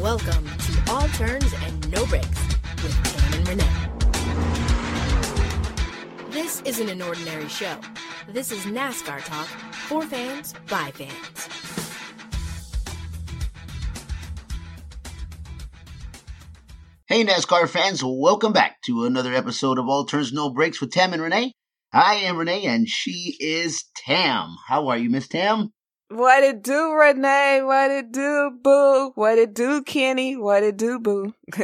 Welcome to All Turns and No Breaks with Tam and Renee. This isn't an ordinary show. This is NASCAR talk for fans by fans. Hey, NASCAR fans, welcome back to another episode of All Turns No Breaks with Tam and Renee. I am Renee, and she is Tam. How are you, Miss Tam? What it do, Renee? What it do, boo? What it do, Kenny? What it do, boo?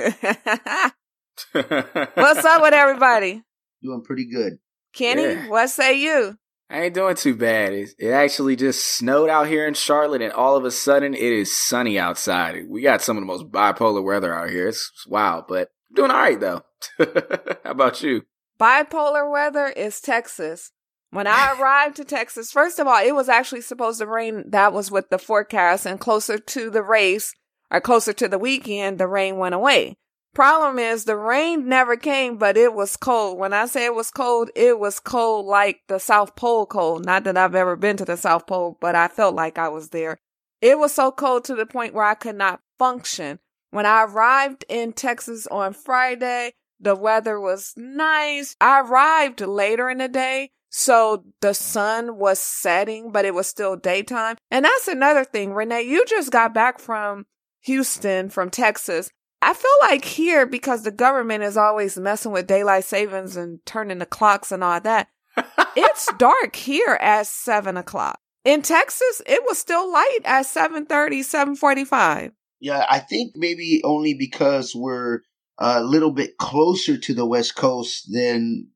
What's up with everybody? Doing pretty good. Kenny, Yeah. what say you? I ain't doing too bad. It, it actually just snowed out here in Charlotte, and all of a sudden it is sunny outside. We got some of the most bipolar weather out here. It's, it's wild, but I'm doing all right though. How about you? Bipolar weather is Texas. When I arrived to Texas, first of all, it was actually supposed to rain. That was with the forecast, and closer to the race or closer to the weekend, the rain went away. Problem is, the rain never came, but it was cold. When I say it was cold, it was cold like the South Pole cold. Not that I've ever been to the South Pole, but I felt like I was there. It was so cold to the point where I could not function. When I arrived in Texas on Friday, the weather was nice. I arrived later in the day, so the sun was setting, but it was still daytime. And that's another thing, Renee. You just got back from Houston, from Texas. I feel like here, because the government is always messing with daylight savings and turning the clocks and all that, it's dark here at seven o'clock. In Texas, it was still light at 7.30, 7.45. Yeah, I think maybe only because we're a little bit closer to the West Coast than.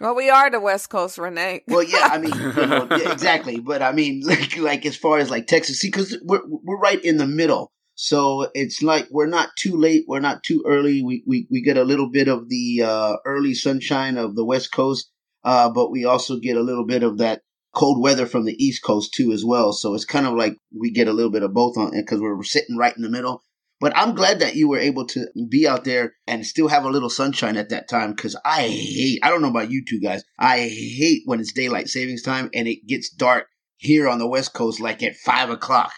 Well, we are the West Coast, Renee. Well, yeah, I mean, you know, exactly. But I mean, like, like as far as like Texas, see, because we're we're right in the middle, so it's like we're not too late, we're not too early. We we we get a little bit of the uh, early sunshine of the West Coast, uh, but we also get a little bit of that cold weather from the East Coast too, as well. So it's kind of like we get a little bit of both on because we're sitting right in the middle. But I'm glad that you were able to be out there and still have a little sunshine at that time because I hate, I don't know about you two guys, I hate when it's daylight savings time and it gets dark here on the West Coast like at five o'clock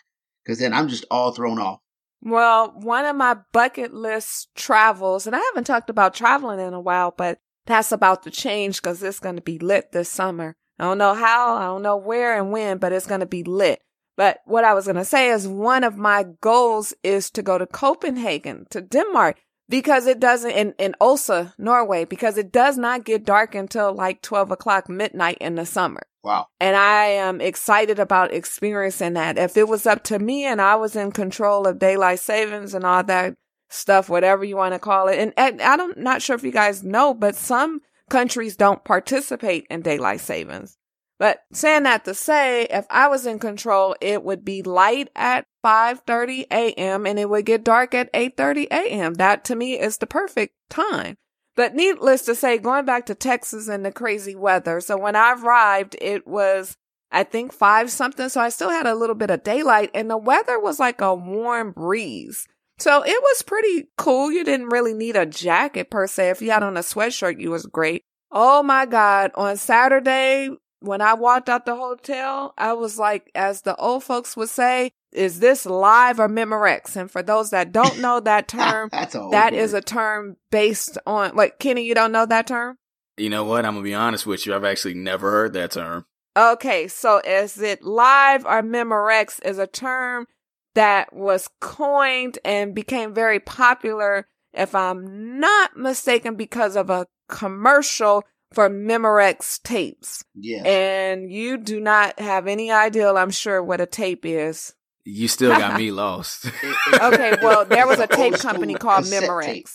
because then I'm just all thrown off. Well, one of my bucket list travels, and I haven't talked about traveling in a while, but that's about to change because it's going to be lit this summer. I don't know how, I don't know where and when, but it's going to be lit. But what I was going to say is one of my goals is to go to Copenhagen, to Denmark, because it doesn't, in, in Oslo, Norway, because it does not get dark until like 12 o'clock midnight in the summer. Wow. And I am excited about experiencing that. If it was up to me and I was in control of daylight savings and all that stuff, whatever you want to call it. And, and I don't, not sure if you guys know, but some countries don't participate in daylight savings. But saying that to say, if I was in control, it would be light at 5:30 a.m. and it would get dark at 8:30 a.m. That to me is the perfect time. But needless to say, going back to Texas and the crazy weather. So when I arrived, it was, I think five something. So I still had a little bit of daylight and the weather was like a warm breeze. So it was pretty cool. You didn't really need a jacket per se. If you had on a sweatshirt, you was great. Oh my God. On Saturday, when I walked out the hotel, I was like, as the old folks would say, is this live or Memorex? And for those that don't know that term, That's all. that is a term based on, like, Kenny, you don't know that term? You know what? I'm gonna be honest with you. I've actually never heard that term. Okay, so is it live or Memorex is a term that was coined and became very popular, if I'm not mistaken, because of a commercial for Memorex tapes. Yeah. And you do not have any idea, I'm sure, what a tape is. You still got me lost. Okay, well, there was a tape company called Memorex. tape.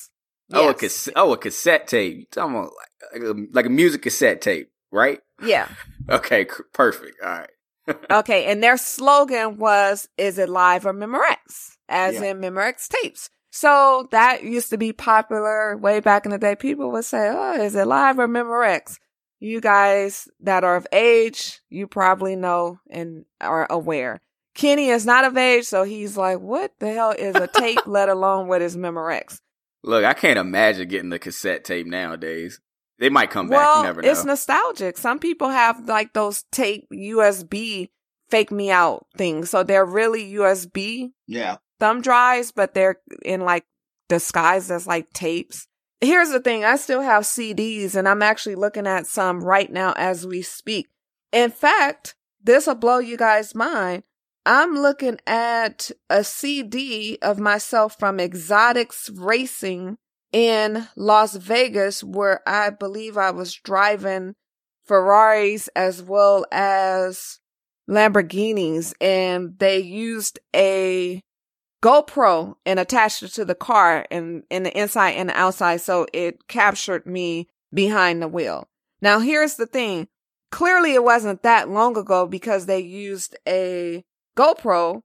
Oh, a Yes. cassette. Oh, a cassette tape. You talking about like, like, a, like a music cassette tape, right? Yeah. Okay, c- perfect. All right. Okay, and their slogan was, is it live or Memorex? As Yeah. in Memorex tapes. So that used to be popular way back in the day. People would say, oh, is it live or Memorex? You guys that are of age, you probably know and are aware. Kenny is not of age, so he's like, what the hell is a tape, let alone what is Memorex? Look, I can't imagine getting the cassette tape nowadays. They might come back. well, You never know. it's nostalgic. Some people have like those tape USB fake me out things. So they're really USB Yeah. Thumb drives, but they're in like disguised as like tapes. Here's the thing. I still have CDs and I'm actually looking at some right now as we speak. In fact, this will blow you guys' mind. I'm looking at a CD of myself from Exotics Racing in Las Vegas, where I believe I was driving Ferraris as well as Lamborghinis, and they used a GoPro and attached it to the car and in the inside and the outside, so it captured me behind the wheel. Now, here's the thing. Clearly, it wasn't that long ago because they used a GoPro,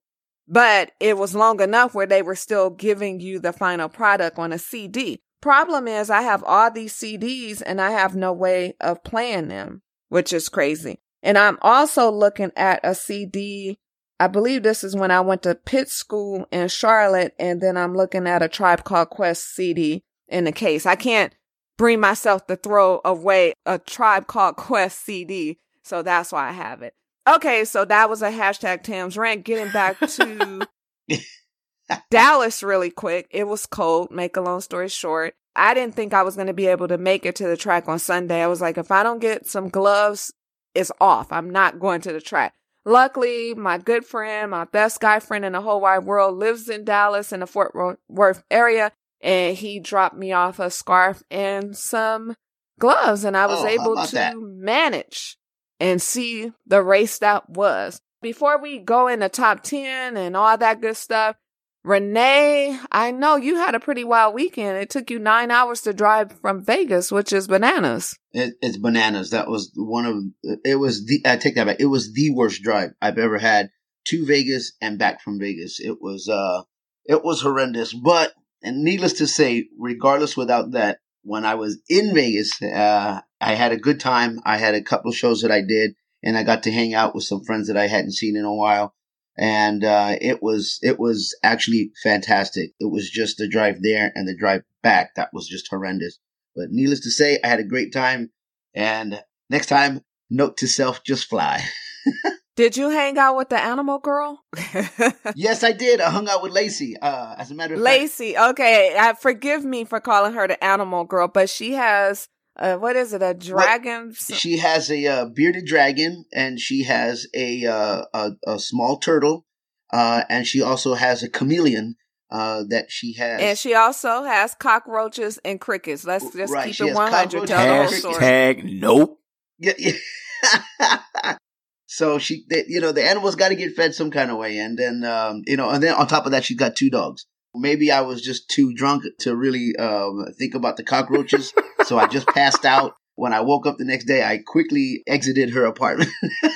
but it was long enough where they were still giving you the final product on a CD. Problem is, I have all these CDs and I have no way of playing them, which is crazy. And I'm also looking at a CD. I believe this is when I went to Pitt School in Charlotte, and then I'm looking at a Tribe Called Quest CD in the case. I can't bring myself to throw away a Tribe Called Quest CD, so that's why I have it. Okay, so that was a hashtag Tam's rant. Getting back to Dallas really quick. It was cold, make a long story short. I didn't think I was going to be able to make it to the track on Sunday. I was like, if I don't get some gloves, it's off. I'm not going to the track. Luckily, my good friend, my best guy friend in the whole wide world lives in Dallas in the Fort Worth area. And he dropped me off a scarf and some gloves and I was Oh, able to that? manage and see the race that was. Before we go in the top 10 and all that good stuff, Renee, I know you had a pretty wild weekend. It took you nine hours to drive from Vegas, which is bananas. It, it's bananas. That was one of it was the I take that back. It was the worst drive I've ever had to Vegas and back from Vegas. It was uh it was horrendous. But and needless to say, regardless without that, when I was in Vegas, uh I had a good time. I had a couple shows that I did and I got to hang out with some friends that I hadn't seen in a while. And uh it was it was actually fantastic. It was just the drive there and the drive back that was just horrendous. But needless to say, I had a great time. And next time, note to self, just fly. Did you hang out with the animal girl? yes, I did. I hung out with Lacey. Uh, as a matter of fact, Lacey. Okay. Uh, forgive me for calling her the animal girl, but she has, uh, what is it? A dragon? she has a uh, bearded dragon, and she has a uh, a, a small turtle, uh, and she also has a chameleon uh, that she has. And she also has cockroaches and crickets. Let's just Right, keep she it 100. Tell the whole story. Hashtag nope. Yeah, yeah. so she, they, you know, the animals got to get fed some kind of way, and then, um, you know, and then on top of that, she's got two dogs. Maybe I was just too drunk to really um, think about the cockroaches, so I just passed out. When I woke up the next day, I quickly exited her apartment.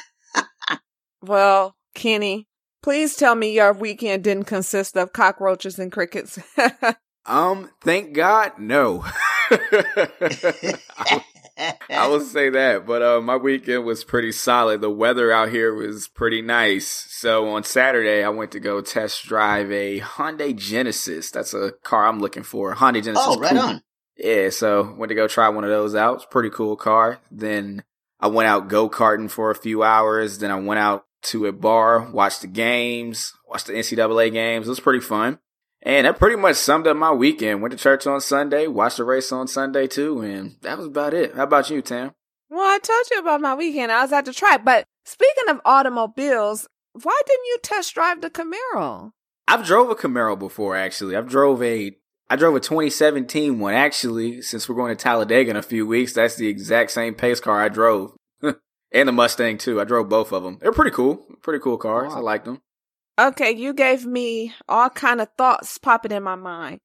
Well, Kenny, please tell me your weekend didn't consist of cockroaches and crickets. Um, thank God, no. I, I will say that, but uh, my weekend was pretty solid. The weather out here was pretty nice. So on Saturday, I went to go test drive a Hyundai Genesis. That's a car I'm looking for. Hyundai Genesis. oh, right Coupe. on. Yeah, so went to go try one of those out. It's a pretty cool car. Then I went out go karting for a few hours. Then I went out to a bar, watched the games, watched the NCAA games. It was pretty fun. And that pretty much summed up my weekend. Went to church on Sunday, watched the race on Sunday too, and that was about it. How about you, Tam? well, I told you about my weekend. I was at the track. But speaking of automobiles, why didn't you test drive the Camaro? I've drove a Camaro before, actually. I've drove a I drove a 2017 one. Actually, since we're going to Talladega in a few weeks, that's the exact same pace car I drove, and the Mustang too. I drove both of them. They're pretty cool, pretty cool cars. I Wow. like them. Okay, you gave me all kind of thoughts popping in my mind.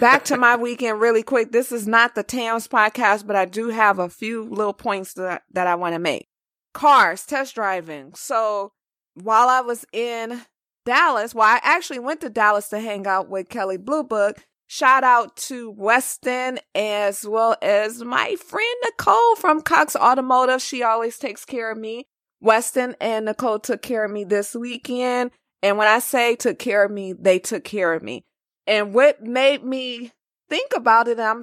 Back to my weekend really quick. This is not the Towns podcast, but I do have a few little points that, that I want to make. Cars, test driving. So while I was in Dallas, well, I actually went to Dallas to hang out with Kelley Blue Book. Shout out to Weston as well as my friend Nicole from Cox Automotive. She always takes care of me. Weston and Nicole took care of me this weekend. And when I say took care of me, they took care of me. And what made me think about it, I'm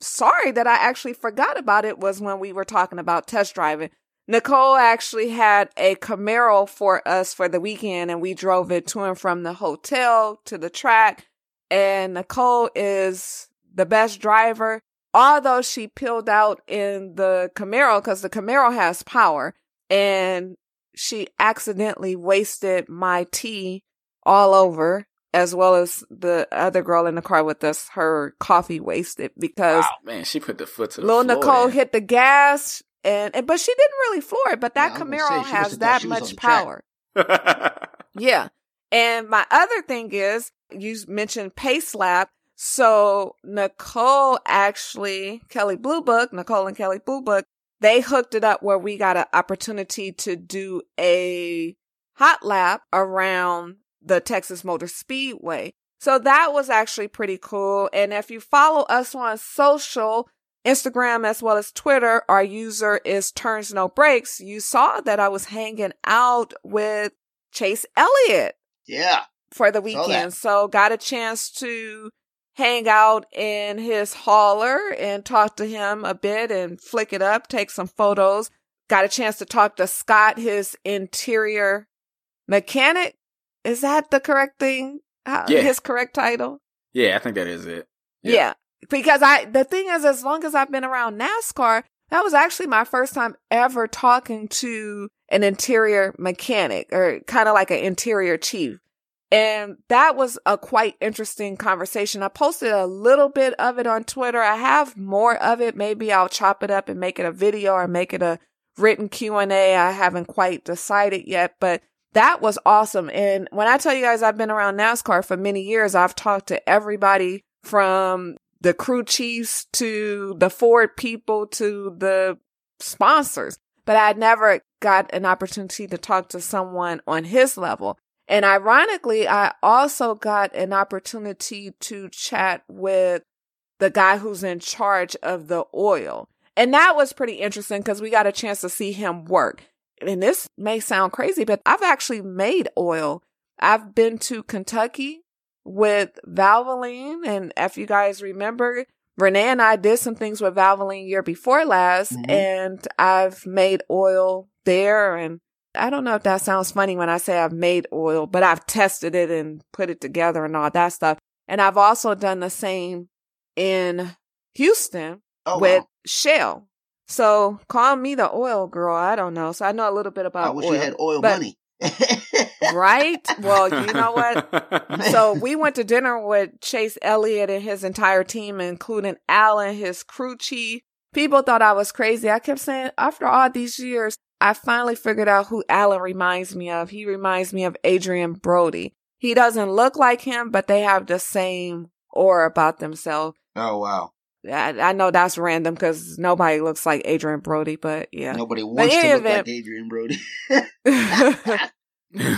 sorry that I actually forgot about it, was when we were talking about test driving. Nicole actually had a Camaro for us for the weekend and we drove it to and from the hotel to the track. And Nicole is the best driver, although she peeled out in the Camaro because the Camaro has power and she accidentally wasted my tea all over as well as the other girl in the car with us, her coffee wasted because man, she put the foot to the little floor. Nicole there. hit the gas and, and but she didn't really floor it. But that Yeah, I was gonna Camaro has that she was on much power. Yeah. And my other thing is you mentioned Pace Lab. So Nicole actually, Kelley Blue Book, Nicole and Kelley Blue Book, they hooked it up where we got an opportunity to do a hot lap around the Texas Motor Speedway. So that was actually pretty cool. And if you follow us on social, Instagram as well as Twitter, our user is Turns No Breaks. You saw that I was hanging out with Chase Elliott Yeah. for the weekend. So got a chance to hang out in his hauler and talk to him a bit and flick it up, take some photos. Got a chance to talk to Scott, his interior mechanic. Is that the correct thing? How- Yeah. His correct title? yeah, I think that is it. Yeah. Because I, the thing is, as long as I've been around NASCAR, that was actually my first time ever talking to an interior mechanic or kind of like an interior chief. And that was a quite interesting conversation. I posted a little bit of it on Twitter. I have more of it. Maybe I'll chop it up and make it a video or make it a written Q&A. I haven't quite decided yet, but that was awesome. And when I tell you guys I've been around NASCAR for many years, I've talked to everybody from the crew chiefs to the Ford people to the sponsors, but I never got an opportunity to talk to someone on his level. And ironically, I also got an opportunity to chat with the guy who's in charge of the oil. And that was pretty interesting because we got a chance to see him work. And this may sound crazy, but I've actually made oil. I've been to Kentucky with Valvoline. And if you guys remember, Renee and I did some things with Valvoline year before last, Mhm. and I've made oil there. And I don't know if that sounds funny when I say I've made oil, but I've tested it and put it together and all that stuff. And I've also done the same in Houston Oh, with wow. Shell. So call me the oil girl. I don't know. So I know a little bit about oil. I wish oil. you had oil money. right? Well, you know what? So we went to dinner with Chase Elliott and his entire team, including Alan, his crew chief. People thought I was crazy. I kept saying, after all these years, I finally figured out who Alan reminds me of. He reminds me of Adrien Brody. He doesn't look like him, but they have the same aura about themselves. oh wow. I, I know that's random because nobody looks like Adrien Brody, but yeah. Nobody wants to look like Adrien Brody.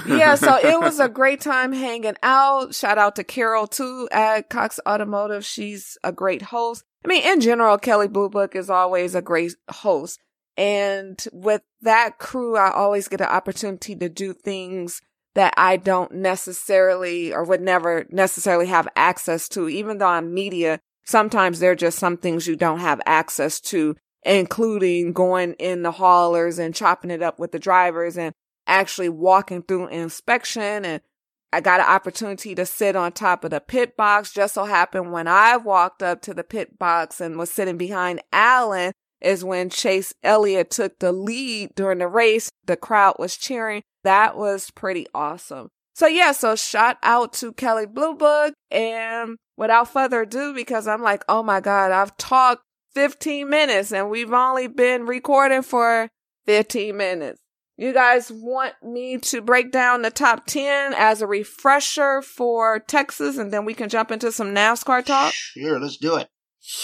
yeah, so it was a great time hanging out. Shout out to Carol too at Cox Automotive. She's a great host. I mean, in general, Kelley Blue Book is always a great host. And with that crew, I always get an opportunity to do things that I don't necessarily or would never necessarily have access to. Even though I'm media, sometimes there are just some things you don't have access to, including going in the haulers and chopping it up with the drivers and actually walking through inspection and I got an opportunity to sit on top of the pit box. Just so happened when I walked up to the pit box and was sitting behind Alan is when Chase Elliott took the lead during the race. The crowd was cheering. That was pretty awesome. So yeah, so shout out to Kelley Blue Book and without further ado, because I'm like, oh my God, I've talked 15 minutes and we've only been recording for 15 minutes. You guys want me to break down the top 10 as a refresher for Texas and then we can jump into some NASCAR talk? Sure, let's do it.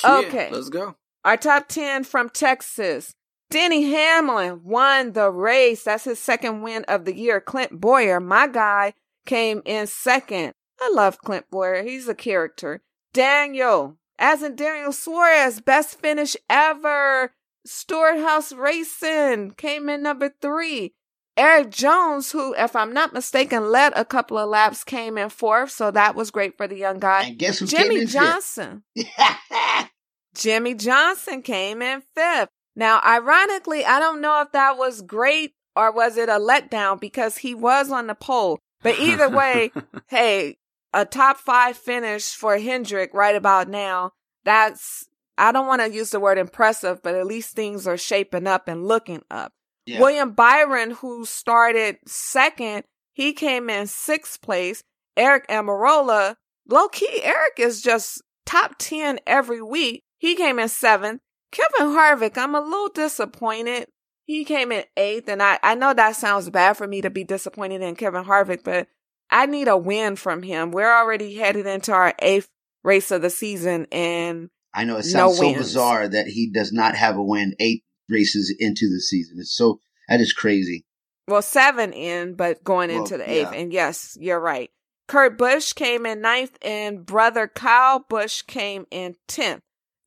Yeah, Okay. let's go. Our top 10 from Texas. Denny Hamlin won the race. That's his second win of the year. Clint Bowyer, my guy, came in second. I love Clint Bowyer. He's a character. Daniel, as in Daniel Suarez, best finish ever. Stewart-Haas Racing came in number three. Erik Jones, who, if I'm not mistaken, led a couple of laps, came in fourth. So that was great for the young guy. And guess who came Jimmie Johnson. Jimmie Johnson came in fifth. Now, ironically, I don't know if that was great or was it a letdown because he was on the pole. But either way, hey, a top five finish for Hendrick right about now. That's, I don't want to use the word impressive, but at least things are shaping up and looking up. Yeah. William Byron, who started second, he came in sixth place. Aric Almirola, low key, Aric is just top 10 every week. He came in seventh. Kevin Harvick, I'm a little disappointed. He came in eighth, and I, I know that sounds bad for me to be disappointed in Kevin Harvick, but I need a win from him. We're already headed into our eighth race of the season, and I know it sounds no so bizarre that he does not have a win eight races into the season. It's so that is crazy. Well, seven in, but going well, into the eighth. Yeah. And yes, you're right. Kurt Busch came in ninth, and brother Kyle Busch came in tenth.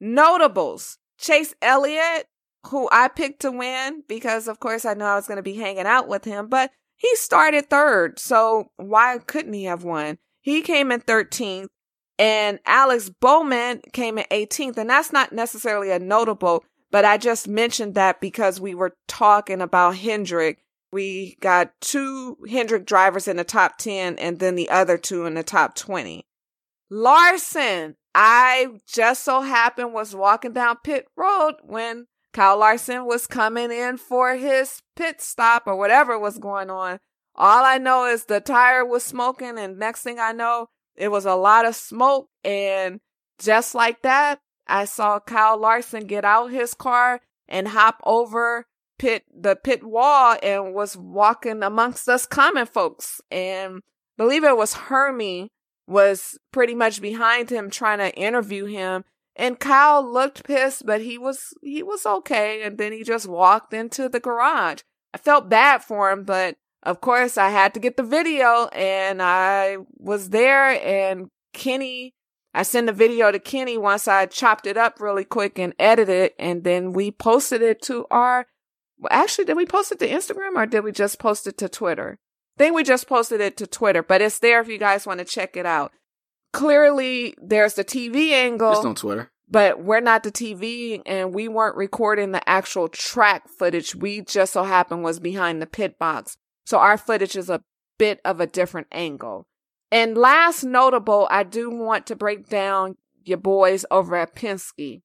Notables Chase Elliott, who I picked to win because, of course, I know I was going to be hanging out with him, but he started third. So why couldn't he have won? He came in 13th and Alex Bowman came in 18th. And that's not necessarily a notable, but I just mentioned that because we were talking about Hendrick. We got two Hendrick drivers in the top 10 and then the other two in the top 20. Larson, I just so happened was walking down pit road when Kyle Larson was coming in for his pit stop or whatever was going on. All I know is the tire was smoking and next thing I know, it was a lot of smoke and just like that, I saw Kyle Larson get out his car and hop over pit the pit wall and was walking amongst us common folks and believe it was Hermie was pretty much behind him trying to interview him. And Kyle looked pissed, but he was he was okay. And then he just walked into the garage. I felt bad for him, but of course I had to get the video and I was there and Kenny I sent the video to Kenny once I chopped it up really quick and edited it and then we posted it to our well, actually did we post it to Instagram or did we just post it to Twitter? Think we just posted it to Twitter, but it's there if you guys want to check it out. Clearly, there's the TV angle. Just on Twitter. But we're not the TV and we weren't recording the actual track footage. We just so happened was behind the pit box. So our footage is a bit of a different angle. And last notable, I do want to break down your boys over at Penske.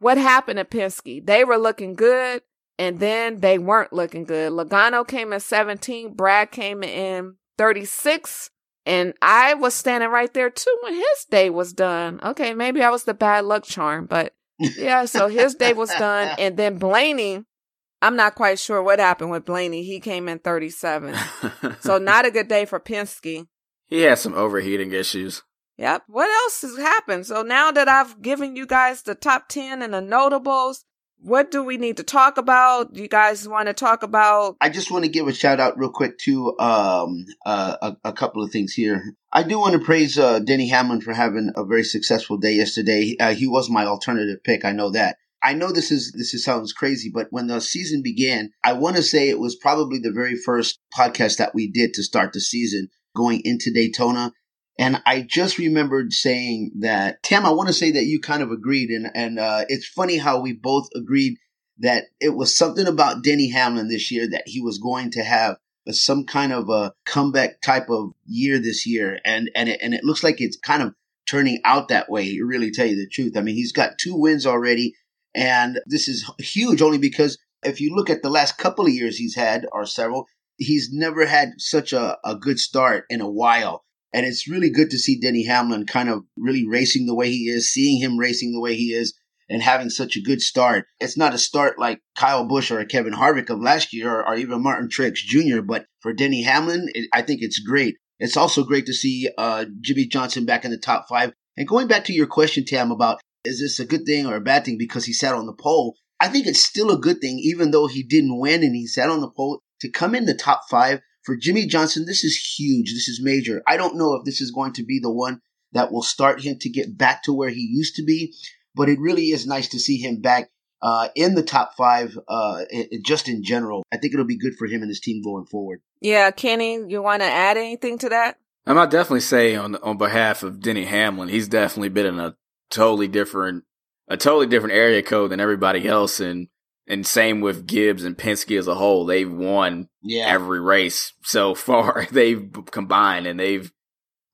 What happened at Penske? They were looking good and then they weren't looking good. Logano came in 17, Brad came in 36, and I was standing right there too when his day was done. Okay, maybe I was the bad luck charm, but yeah, so his day was done. And then Blaney, I'm not quite sure what happened with Blaney. He came in 37. so not a good day for Penske. He had some overheating issues. Yep. What else has happened? So now that I've given you guys the top 10 and the notables, what do we need to talk about? You guys want to talk about? I just want to give a shout out real quick to um, uh, a, a, couple of things here. I do want to praise uh, Denny Hamlin for having a very successful day yesterday. Uh, he was my alternative pick. I know that. I know this is this is sounds crazy, but when the season began, I want to say it was probably the very first podcast that we did to start the season going into Daytona. And I just remembered saying that, Tam, I want to say that you kind of agreed. And, and, uh, it's funny how we both agreed that it was something about Denny Hamlin this year that he was going to have some kind of a comeback type of year this year. And, and it, and it looks like it's kind of turning out that way. Really tell you the truth. I mean, he's got two wins already. And this is huge only because if you look at the last couple of years he's had or several, he's never had such a, a good start in a while. And it's really good to see Denny Hamlin kind of really racing the way he is, seeing him racing the way he is, and having such a good start. It's not a start like Kyle Busch or Kevin Harvick of last year or, or even Martin Truex Jr., but for Denny Hamlin, it, I think it's great. It's also great to see uh, Jimmie Johnson back in the top five. And going back to your question, Tam, about is this a good thing or a bad thing because he sat on the pole? I think it's still a good thing, even though he didn't win and he sat on the pole to come in the top five for Jimmie Johnson, this is huge. This is major. I don't know if this is going to be the one that will start him to get back to where he used to be, but it really is nice to see him back uh, in the top five, uh, it, just in general. I think it'll be good for him and his team going forward. Yeah, Kenny, you want to add anything to that? I might definitely say on on behalf of Denny Hamlin, he's definitely been in a totally different, a totally different area code than everybody else, and And same with Gibbs and Penske as a whole. They've won Yeah. every race so far. They've combined and they've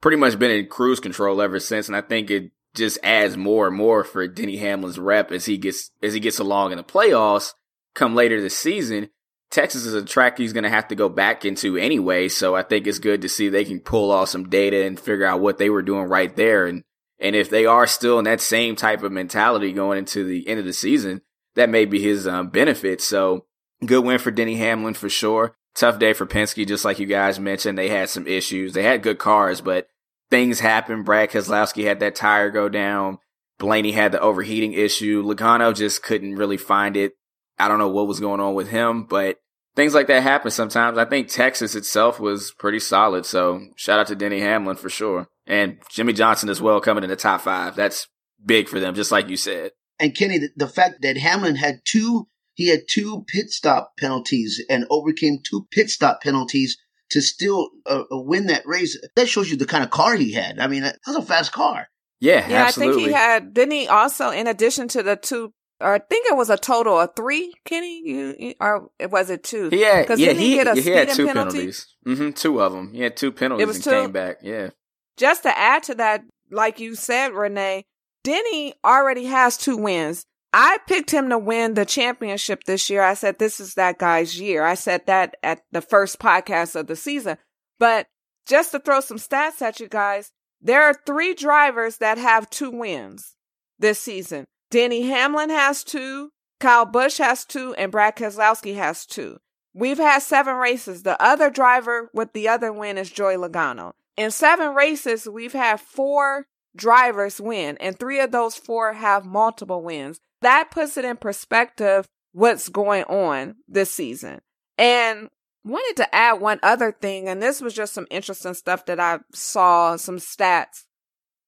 pretty much been in cruise control ever since. And I think it just adds more and more for Denny Hamlin's rep as he gets as he gets along in the playoffs come later this season. Texas is a track he's going to have to go back into anyway, so I think it's good to see they can pull off some data and figure out what they were doing right there and and if they are still in that same type of mentality going into the end of the season, that may be his um, benefit. So good win for Denny Hamlin for sure. Tough day for Penske, just like you guys mentioned. They had some issues. They had good cars, but things happened. Brad Keselowski had that tire go down. Blaney had the overheating issue. Logano just couldn't really find it. I don't know what was going on with him, but things like that happen sometimes. I think Texas itself was pretty solid. So shout out to Denny Hamlin for sure. And Jimmie Johnson as well coming in the top five. That's big for them, just like you said. And Kenny, the, the fact that Hamlin had two, he had two pit stop penalties and overcame two pit stop penalties to still uh, win that race. That shows you the kind of car he had. I mean, that was a fast car. Yeah, Yeah, absolutely. I think he had. Didn't he also, in addition to the two, or I think it was a total of three, Kenny? You, you or was it two? He had, 'Cause yeah, didn't he he, get a he had two penalty? penalties. hmm two of them. He had two penalties it was and two? came back. Yeah. Just to add to that, like you said, Renee, Denny already has two wins. I picked him to win the championship this year. I said, this is that guy's year. I said that at the first podcast of the season. But just to throw some stats at you guys, there are three drivers that have two wins this season. Denny Hamlin has two, Kyle Busch has two, and Brad Keselowski has two. We've had seven races. The other driver with the other win is Joey Logano. In seven races, we've had four drivers win, and three of those four have multiple wins. That puts it in perspective what's going on this season. And wanted to add one other thing, and this was just some interesting stuff that I saw, some stats.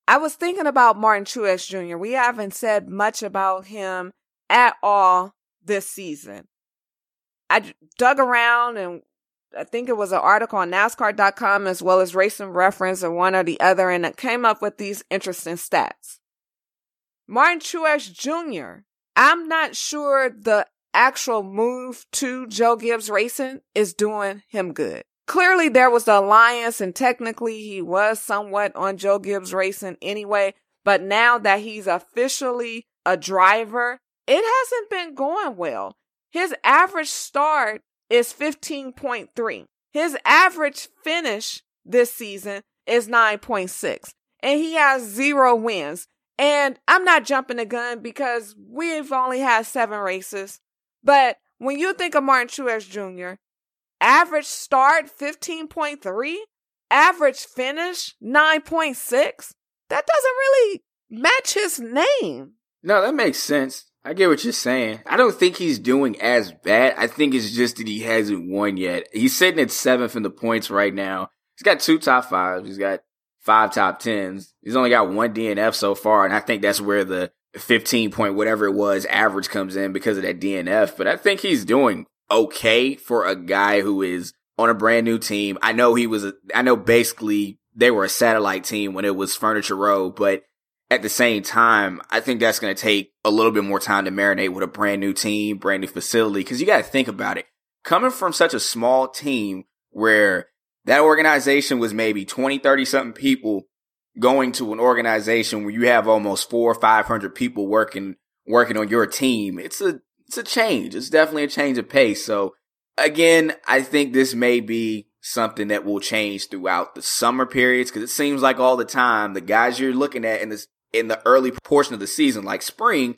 I was thinking about Martin Truex Jr. We haven't said much about him at all this season. I dug around and I think it was an article on NASCAR.com as well as Racing Reference or one or the other, and it came up with these interesting stats. Martin Truex Jr. I'm not sure the actual move to Joe Gibbs Racing is doing him good. Clearly, there was the alliance, and technically, he was somewhat on Joe Gibbs Racing anyway. But now that he's officially a driver, it hasn't been going well. His average start is 15.3. His average finish this season is 9.6. And he has zero wins. And I'm not jumping the gun because we've only had seven races. But when you think of Martin Truex Jr., average start 15.3, average finish 9.6, that doesn't really match his name. No, that makes sense. I get what you're saying. I don't think he's doing as bad. I think it's just that he hasn't won yet. He's sitting at seventh in the points right now. He's got two top fives. He's got five top tens. He's only got one DNF so far, and I think that's where the 15 point whatever it was average comes in because of that DNF. But I think he's doing okay for a guy who is on a brand new team. I know he was, I know basically they were a satellite team when it was Furniture Row, but at the same time, I think that's going to take a little bit more time to marinate with a brand new team, brand new facility. Cause you got to think about it. Coming from such a small team where that organization was maybe 20, 30 something people going to an organization where you have almost four or 500 people working, working on your team. It's a, it's a change. It's definitely a change of pace. So again, I think this may be something that will change throughout the summer periods because it seems like all the time the guys you're looking at in this in the early portion of the season, like spring,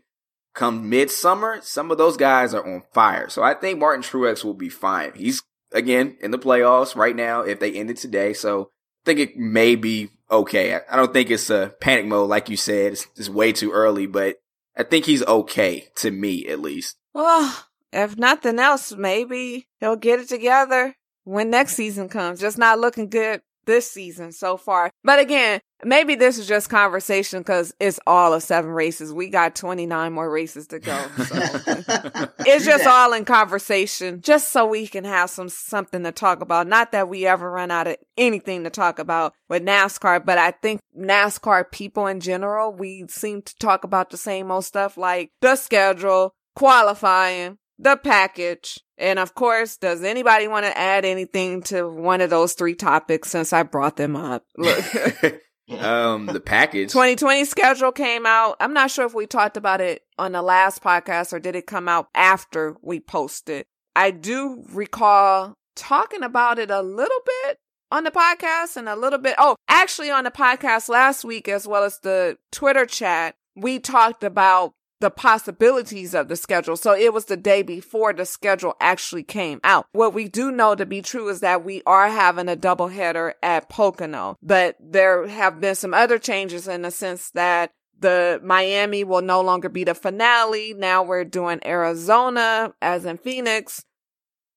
come midsummer, some of those guys are on fire. So I think Martin Truex will be fine. He's again in the playoffs right now if they ended today. So I think it may be okay. I don't think it's a panic mode like you said. It's just way too early, but I think he's okay to me at least. Well, if nothing else, maybe he'll get it together when next season comes. Just not looking good this season so far. But again, maybe this is just conversation because it's all of seven races. We got 29 more races to go. So. it's just all in conversation, just so we can have some something to talk about. Not that we ever run out of anything to talk about with NASCAR, but I think NASCAR people in general, we seem to talk about the same old stuff like the schedule, qualifying, the package. And of course, does anybody want to add anything to one of those three topics since I brought them up? Look. um, the package. 2020 schedule came out. I'm not sure if we talked about it on the last podcast or did it come out after we posted. I do recall talking about it a little bit on the podcast and a little bit. Oh, actually on the podcast last week, as well as the Twitter chat, we talked about the possibilities of the schedule. So it was the day before the schedule actually came out. What we do know to be true is that we are having a doubleheader at Pocono, but there have been some other changes in the sense that the Miami will no longer be the finale. Now we're doing Arizona as in Phoenix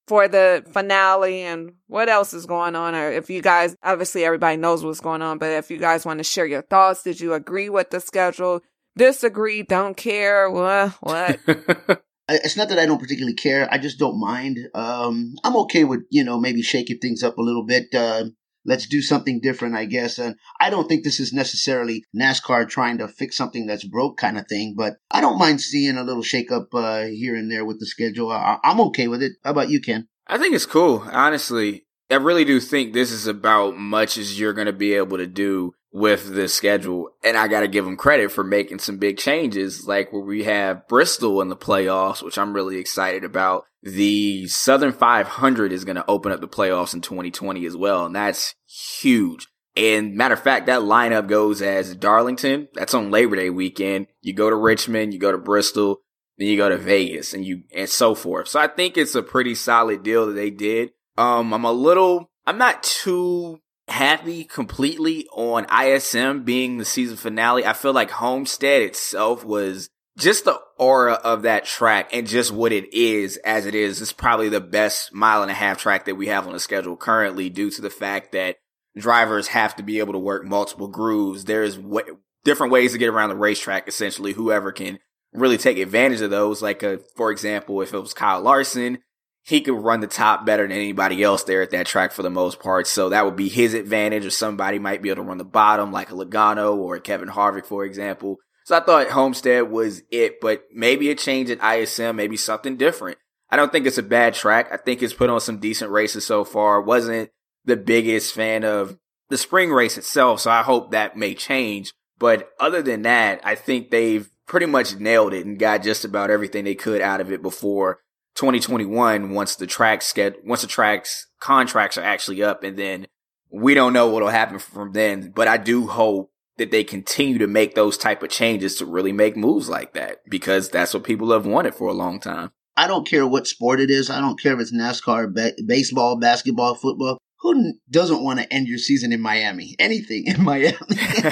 for the finale and what else is going on or if you guys obviously everybody knows what's going on but if you guys want to share your thoughts did you agree with the schedule disagree don't care what what it's not that I don't particularly care. I just don't mind. Um, I'm okay with you know maybe shaking things up a little bit. Uh, let's do something different, I guess. And I don't think this is necessarily NASCAR trying to fix something that's broke kind of thing, but I don't mind seeing a little shakeup uh, here and there with the schedule. I- I'm okay with it. How about you, Ken? I think it's cool, honestly. I really do think this is about much as you're going to be able to do with the schedule. And I got to give them credit for making some big changes, like where we have Bristol in the playoffs, which I'm really excited about. The Southern 500 is going to open up the playoffs in 2020 as well. And that's huge. And matter of fact, that lineup goes as Darlington. That's on Labor Day weekend. You go to Richmond, you go to Bristol, then you go to Vegas and you, and so forth. So I think it's a pretty solid deal that they did. Um, I'm a little, I'm not too happy completely on ISM being the season finale. I feel like Homestead itself was just the aura of that track and just what it is as it is. It's probably the best mile and a half track that we have on the schedule currently due to the fact that drivers have to be able to work multiple grooves. There's w- different ways to get around the racetrack, essentially. Whoever can really take advantage of those. Like, a, for example, if it was Kyle Larson, he could run the top better than anybody else there at that track for the most part. So that would be his advantage, or somebody might be able to run the bottom, like a Logano or a Kevin Harvick, for example. So I thought Homestead was it, but maybe a change at ISM, maybe something different. I don't think it's a bad track. I think it's put on some decent races so far. Wasn't the biggest fan of the spring race itself, so I hope that may change. But other than that, I think they've pretty much nailed it and got just about everything they could out of it before 2021 once the tracks get once the tracks contracts are actually up and then we don't know what'll happen from then but i do hope that they continue to make those type of changes to really make moves like that because that's what people have wanted for a long time I don't care what sport it is. I don't care if it's NASCAR, ba- baseball, basketball, football. Who doesn't want to end your season in Miami? Anything in Miami.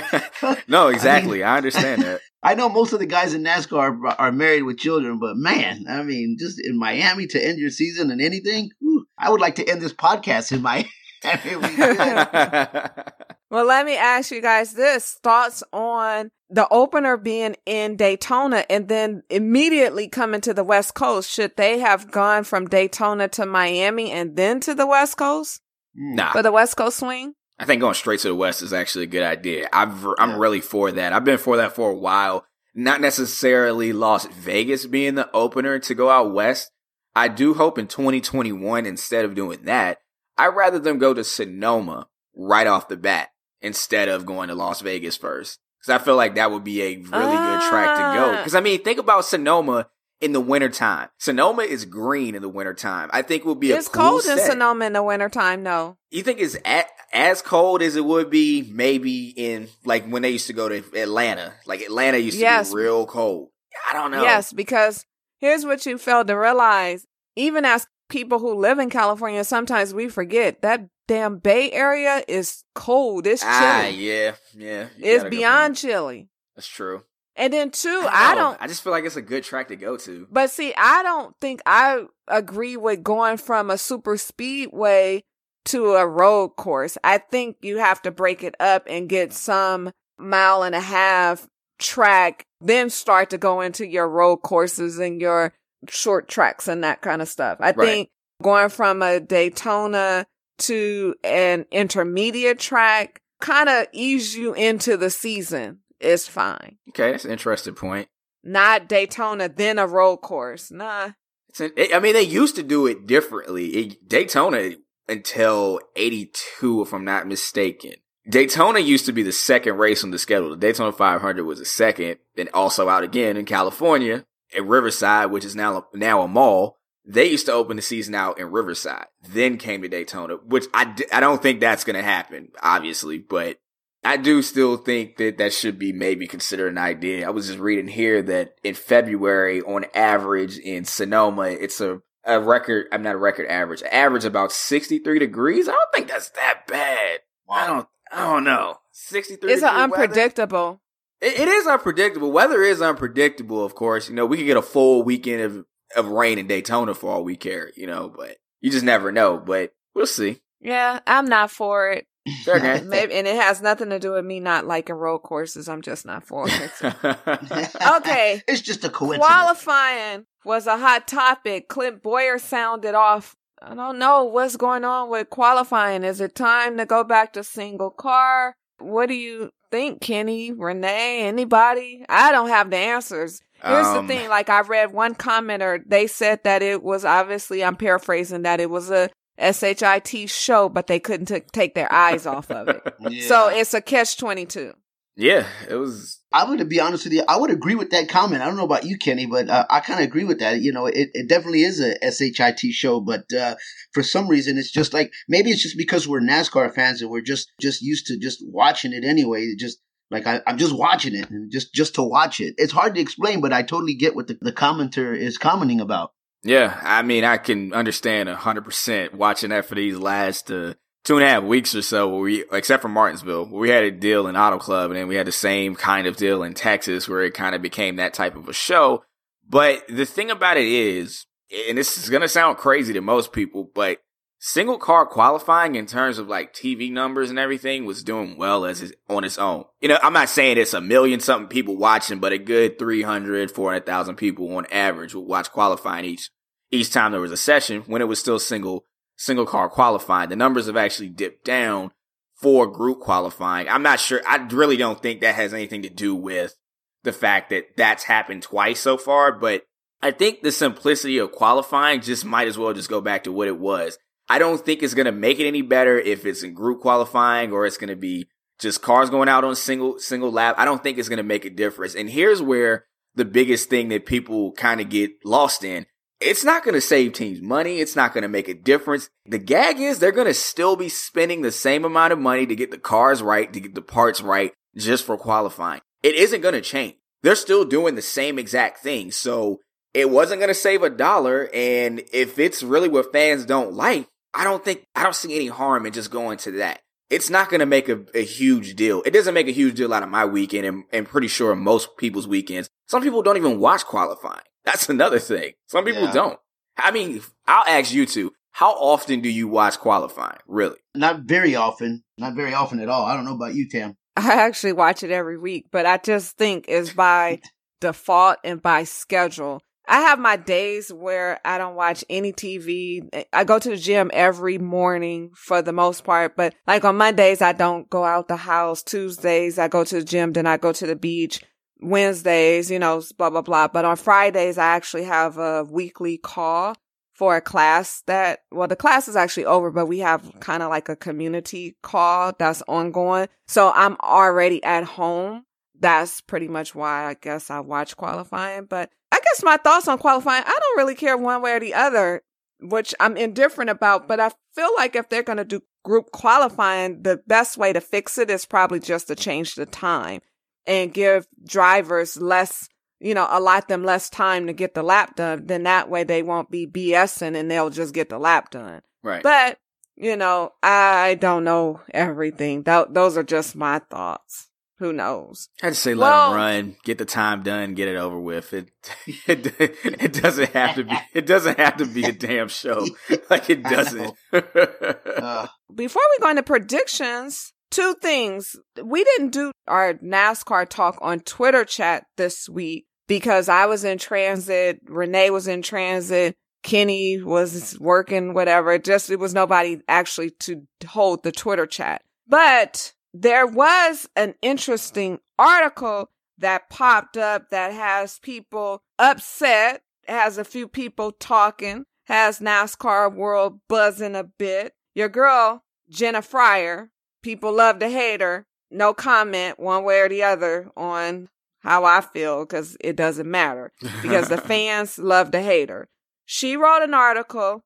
no exactly I, mean, I understand that I know most of the guys in NASCAR are, are, married with children, but man, I mean, just in Miami to end your season and anything, whew, I would like to end this podcast in Miami. well, let me ask you guys this thoughts on the opener being in Daytona and then immediately coming to the West Coast. Should they have gone from Daytona to Miami and then to the West Coast? Nah. For the West Coast swing? I think going straight to the West is actually a good idea. i am really for that. I've been for that for a while. Not necessarily Las Vegas being the opener to go out West. I do hope in 2021, instead of doing that, I'd rather them go to Sonoma right off the bat instead of going to Las Vegas first. Cause I feel like that would be a really ah. good track to go. Ah. Cause I mean, think about Sonoma in the wintertime. Sonoma is green in the wintertime. I think it would be it's cool cold set. in Sonoma in the wintertime, no. You think it's a- as cold as it would be maybe in like when they used to go to Atlanta? Like Atlanta used to be real cold. I don't know. Yes, because here's what you failed to realize. Even as people who live in California, sometimes we forget that damn Bay Area is cold. It's ah, chilly. Ah, yeah, yeah. It's beyond chilly. That's true. And then two, I, I, don't. I just feel like it's a good track to go to. But see, I don't think I agree with going from a super speedway to a road course. I think you have to break it up and get some mile and a half track, then start to go into your road courses and your short tracks and that kind of stuff. I right. think going from a Daytona to an intermediate track kind of ease you into the season is fine. Okay, that's an interesting point. Not Daytona, then a road course. Nah. An, I mean, they used to do it differently. It, Daytona until 82, if I'm not mistaken. Daytona used to be the second race on the schedule. The Daytona 500 was the second, and also out again in California at Riverside, which is now now a mall. They used to open the season out in Riverside, then came to Daytona, which I, I don't think that's going to happen, obviously, but I do still think that that should be maybe considered an idea. I was just reading here that in February, on average in Sonoma, it's a, a record, I'm not a record average, average about 63 degrees. I don't think that's that bad. Wow. I don't, I don't know. 63 It's unpredictable. It, it is unpredictable. Weather is unpredictable, of course. You know, we could get a full weekend of of rain in Daytona for all we care, you know, but you just never know. But we'll see. Yeah, I'm not for it. Okay. Maybe, and it has nothing to do with me not liking road courses. I'm just not for it. okay. It's just a coincidence. Qualifying was a hot topic. Clint Bowyer sounded off. I don't know what's going on with qualifying. Is it time to go back to single car? What do you think, Kenny, Renee, anybody? I don't have the answers. Here's um, the thing, like I read one commenter, they said that it was obviously, I'm paraphrasing, that it was a SHIT show, but they couldn't t- take their eyes off of it. Yeah. So it's a catch 22. Yeah, it was. I would be honest with you. I would agree with that comment. I don't know about you, Kenny, but uh, I kind of agree with that. You know, it, it definitely is a SHIT show, but uh, for some reason, it's just like maybe it's just because we're NASCAR fans and we're just just used to just watching it anyway. It just like I, am just watching it and just just to watch it. It's hard to explain, but I totally get what the, the commenter is commenting about. Yeah, I mean, I can understand hundred percent watching that for these last uh, two and a half weeks or so. Where we, except for Martinsville, where we had a deal in Auto Club, and then we had the same kind of deal in Texas, where it kind of became that type of a show. But the thing about it is, and this is gonna sound crazy to most people, but single car qualifying in terms of like TV numbers and everything was doing well as on its own. You know, I'm not saying it's a million something people watching, but a good 300, 400,000 people on average would watch qualifying each, each time there was a session when it was still single, single car qualifying. The numbers have actually dipped down for group qualifying. I'm not sure. I really don't think that has anything to do with the fact that that's happened twice so far, but I think the simplicity of qualifying just might as well just go back to what it was I don't think it's going to make it any better if it's in group qualifying or it's going to be just cars going out on single, single lap. I don't think it's going to make a difference. And here's where the biggest thing that people kind of get lost in. It's not going to save teams money. It's not going to make a difference. The gag is they're going to still be spending the same amount of money to get the cars right, to get the parts right, just for qualifying. It isn't going to change. They're still doing the same exact thing. So it wasn't going to save a dollar. And if it's really what fans don't like, I don't think, I don't see any harm in just going to that. It's not going to make a, a, huge deal. It doesn't make a huge deal out of my weekend and, and pretty sure most people's weekends. Some people don't even watch qualifying. That's another thing. Some people yeah. don't. I mean, I'll ask you two, how often do you watch qualifying? Really? Not very often. Not very often at all. I don't know about you, Tam. I actually watch it every week, but I just think it's by default and by schedule. I have my days where I don't watch any TV. I go to the gym every morning for the most part, but like on Mondays, I don't go out the house. Tuesdays, I go to the gym, then I go to the beach. Wednesdays, you know, blah, blah, blah. But on Fridays, I actually have a weekly call for a class that, well, the class is actually over, but we have kind of like a community call that's ongoing. So I'm already at home. That's pretty much why I guess I watch qualifying, but I guess my thoughts on qualifying, I don't really care one way or the other, which I'm indifferent about, but I feel like if they're going to do group qualifying, the best way to fix it is probably just to change the time and give drivers less, you know, allot them less time to get the lap done. Then that way they won't be BSing and they'll just get the lap done. Right. But, you know, I don't know everything. Th- those are just my thoughts who knows? I'd say let well, them run, get the time done, get it over with. It, it it doesn't have to be it doesn't have to be a damn show. Like it doesn't. uh. Before we go into predictions, two things. We didn't do our NASCAR talk on Twitter chat this week because I was in transit, Renee was in transit, Kenny was working, whatever. It just it was nobody actually to hold the Twitter chat. But there was an interesting article that popped up that has people upset has a few people talking, has NASCAR world buzzing a bit. Your girl, Jenna Fryer, people love to hate her. No comment one way or the other on how I feel because it doesn't matter because the fans love to hate her. She wrote an article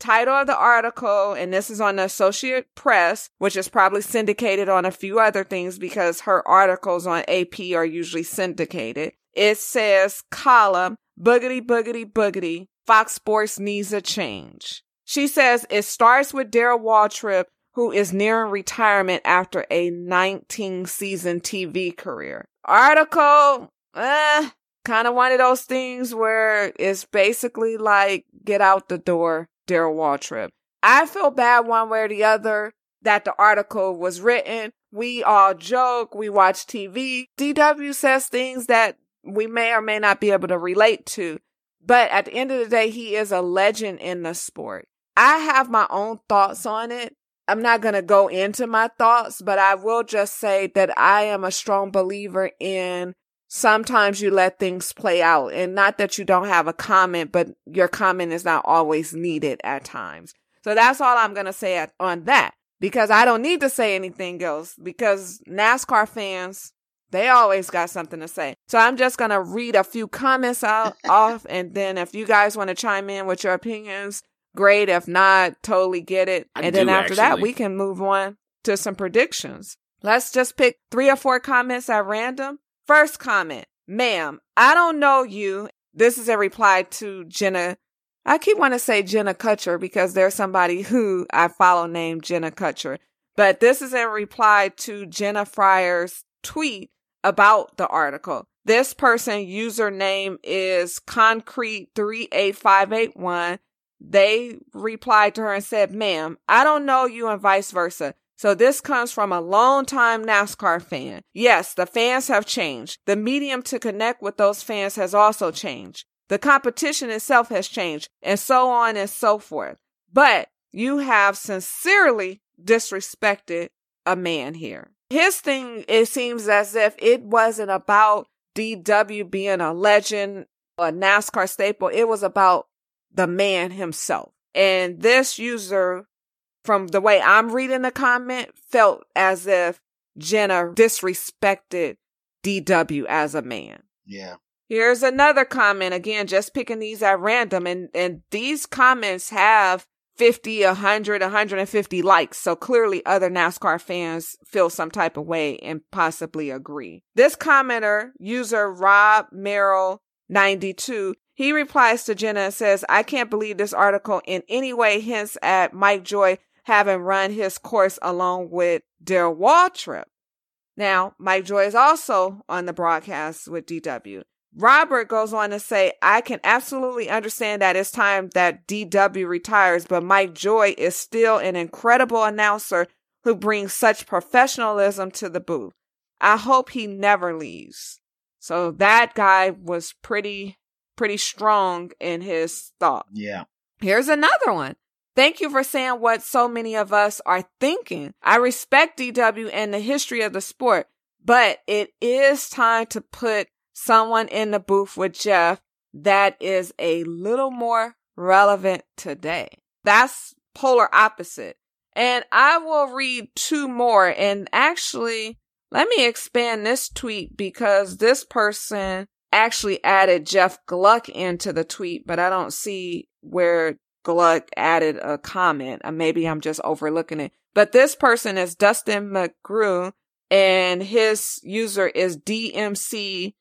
title of the article, and this is on the Associate Press, which is probably syndicated on a few other things because her articles on AP are usually syndicated. It says column, boogity, boogity, boogity, Fox Sports needs a change. She says it starts with Darrell Waltrip, who is nearing retirement after a 19 season TV career. Article, eh, kind of one of those things where it's basically like get out the door Darrell Waltrip. I feel bad one way or the other that the article was written. We all joke, we watch TV. DW says things that we may or may not be able to relate to. But at the end of the day, he is a legend in the sport. I have my own thoughts on it. I'm not going to go into my thoughts, but I will just say that I am a strong believer in sometimes you let things play out and not that you don't have a comment, but your comment is not always needed at times. So that's all I'm going to say at, on that because I don't need to say anything else because NASCAR fans, they always got something to say. So I'm just going to read a few comments out off and then if you guys want to chime in with your opinions, great. If not, totally get it. I and then after that, we can move on to some predictions. Let's just pick three or four comments at random. First comment, ma'am, I don't know you. This is a reply to Jenna. I keep wanting to say Jenna Kutcher because there's somebody who I follow named Jenna Kutcher. But this is a reply to Jenna Fryer's tweet about the article. This person username is concrete38581. They replied to her and said, ma'am, I don't know you and vice versa. So this comes from a longtime NASCAR fan. Yes, the fans have changed. The medium to connect with those fans has also changed. The competition itself has changed and so on and so forth. But you have sincerely disrespected a man here. His thing, it seems as if it wasn't about DW being a legend, a NASCAR staple. It was about the man himself. And this user from the way I'm reading the comment, felt as if Jenna disrespected DW as a man. Yeah. Here's another comment again, just picking these at random. And, and these comments have 50, 100, 150 likes. So clearly other NASCAR fans feel some type of way and possibly agree. This commenter, user Rob Merrill 92, he replies to Jenna and says, I can't believe this article in any way hints at Mike Joy having run his course along with Darrell Waltrip. Now, Mike Joy is also on the broadcast with DW. Robert goes on to say, I can absolutely understand that it's time that DW retires, but Mike Joy is still an incredible announcer who brings such professionalism to the booth. I hope he never leaves. So that guy was pretty, pretty strong in his thought. Yeah. Here's another one. Thank you for saying what so many of us are thinking. I respect DW and the history of the sport, but it is time to put someone in the booth with Jeff that is a little more relevant today. That's polar opposite. And I will read two more. And actually, let me expand this tweet because this person actually added Jeff Gluck into the tweet, but I don't see where Gluck added a comment. Maybe I'm just overlooking it. But this person is Dustin McGrew and his user is DMCGREW.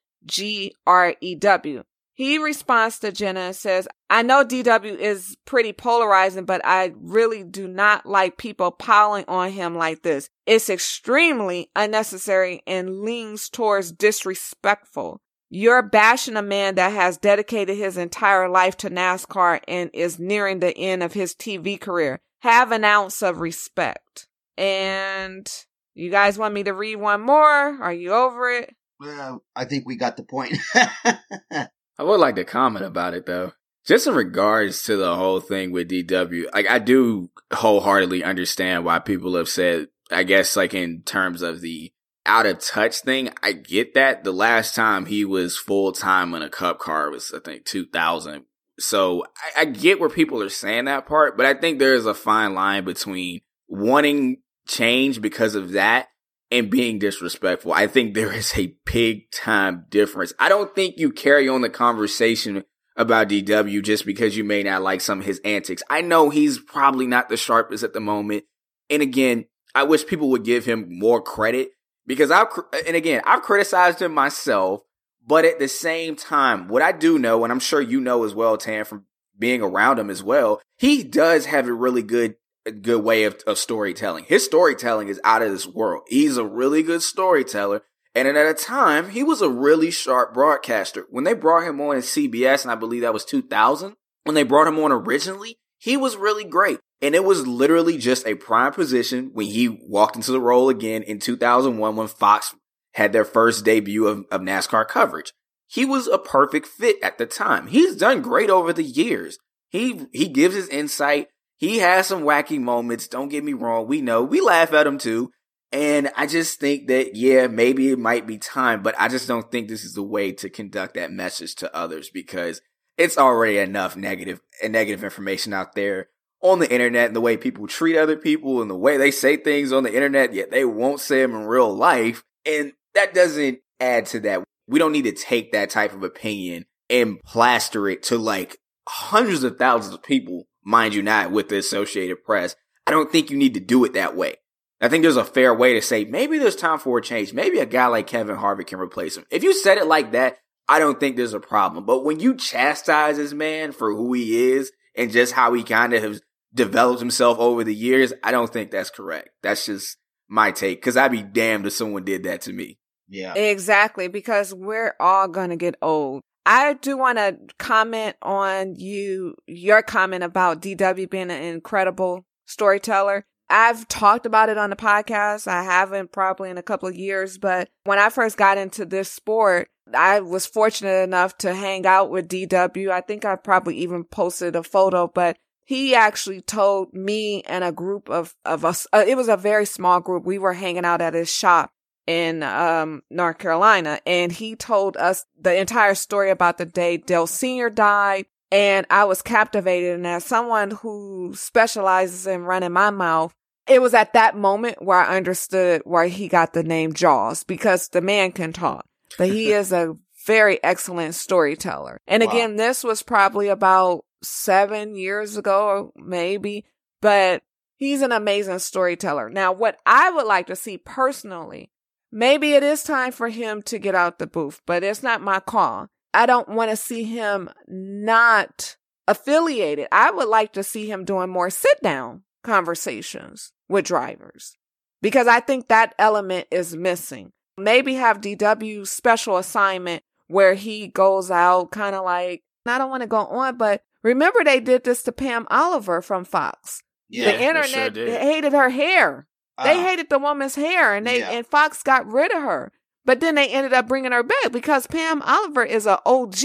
He responds to Jenna and says, I know DW is pretty polarizing, but I really do not like people piling on him like this. It's extremely unnecessary and leans towards disrespectful. You're bashing a man that has dedicated his entire life to NASCAR and is nearing the end of his TV career. Have an ounce of respect. And you guys want me to read one more? Are you over it? Well, I think we got the point. I would like to comment about it though. Just in regards to the whole thing with DW, like I do wholeheartedly understand why people have said, I guess like in terms of the out of touch thing, I get that. The last time he was full time in a cup car was, I think, 2000. So I, I get where people are saying that part, but I think there is a fine line between wanting change because of that and being disrespectful. I think there is a big time difference. I don't think you carry on the conversation about DW just because you may not like some of his antics. I know he's probably not the sharpest at the moment. And again, I wish people would give him more credit because I've, and again, I've criticized him myself, but at the same time, what I do know, and I'm sure you know as well, Tam, from being around him as well, he does have a really good good way of, of storytelling. His storytelling is out of this world. He's a really good storyteller. And at a time, he was a really sharp broadcaster. When they brought him on at CBS, and I believe that was 2000, when they brought him on originally, he was really great. And it was literally just a prime position when he walked into the role again in 2001 when Fox had their first debut of, of NASCAR coverage. He was a perfect fit at the time. He's done great over the years. He, he gives his insight. He has some wacky moments. Don't get me wrong. We know we laugh at him too. And I just think that, yeah, maybe it might be time, but I just don't think this is the way to conduct that message to others because it's already enough negative negative information out there on the internet and the way people treat other people and the way they say things on the internet, yet they won't say them in real life. And that doesn't add to that. We don't need to take that type of opinion and plaster it to like hundreds of thousands of people mind you not, with the Associated Press. I don't think you need to do it that way. I think there's a fair way to say maybe there's time for a change. Maybe a guy like Kevin Harvick can replace him. If you said it like that, I don't think there's a problem. But when you chastise this man for who he is and just how he kind of has developed himself over the years, I don't think that's correct. That's just my take. Cause I'd be damned if someone did that to me. Yeah. Exactly. Because we're all going to get old. I do want to comment on you, your comment about DW being an incredible storyteller. I've talked about it on the podcast. I haven't probably in a couple of years, but when I first got into this sport, I was fortunate enough to hang out with DW. I think I probably even posted a photo, but he actually told me and a group of, of us, uh, it was a very small group. We were hanging out at his shop in um, North Carolina, and he told us the entire story about the day Dale Sr. died. And I was captivated. And as someone who specializes in running my mouth, it was at that moment where I understood why he got the name Jaws because the man can talk, but he is a very excellent storyteller. And wow. again, this was probably about seven years ago, maybe, but he's an amazing storyteller. Now, what I would like to see personally Maybe it is time for him to get out the booth, but it's not my call. I don't want to see him not affiliated. I would like to see him doing more sit down conversations with drivers because I think that element is missing. Maybe have DW special assignment where he goes out kind of like, I don't want to go on, but remember they did this to Pam Oliver from Fox. Yeah, the internet sure hated her hair. They uh, hated the woman's hair, and they yeah. and Fox got rid of her. But then they ended up bringing her back because Pam Oliver is an OG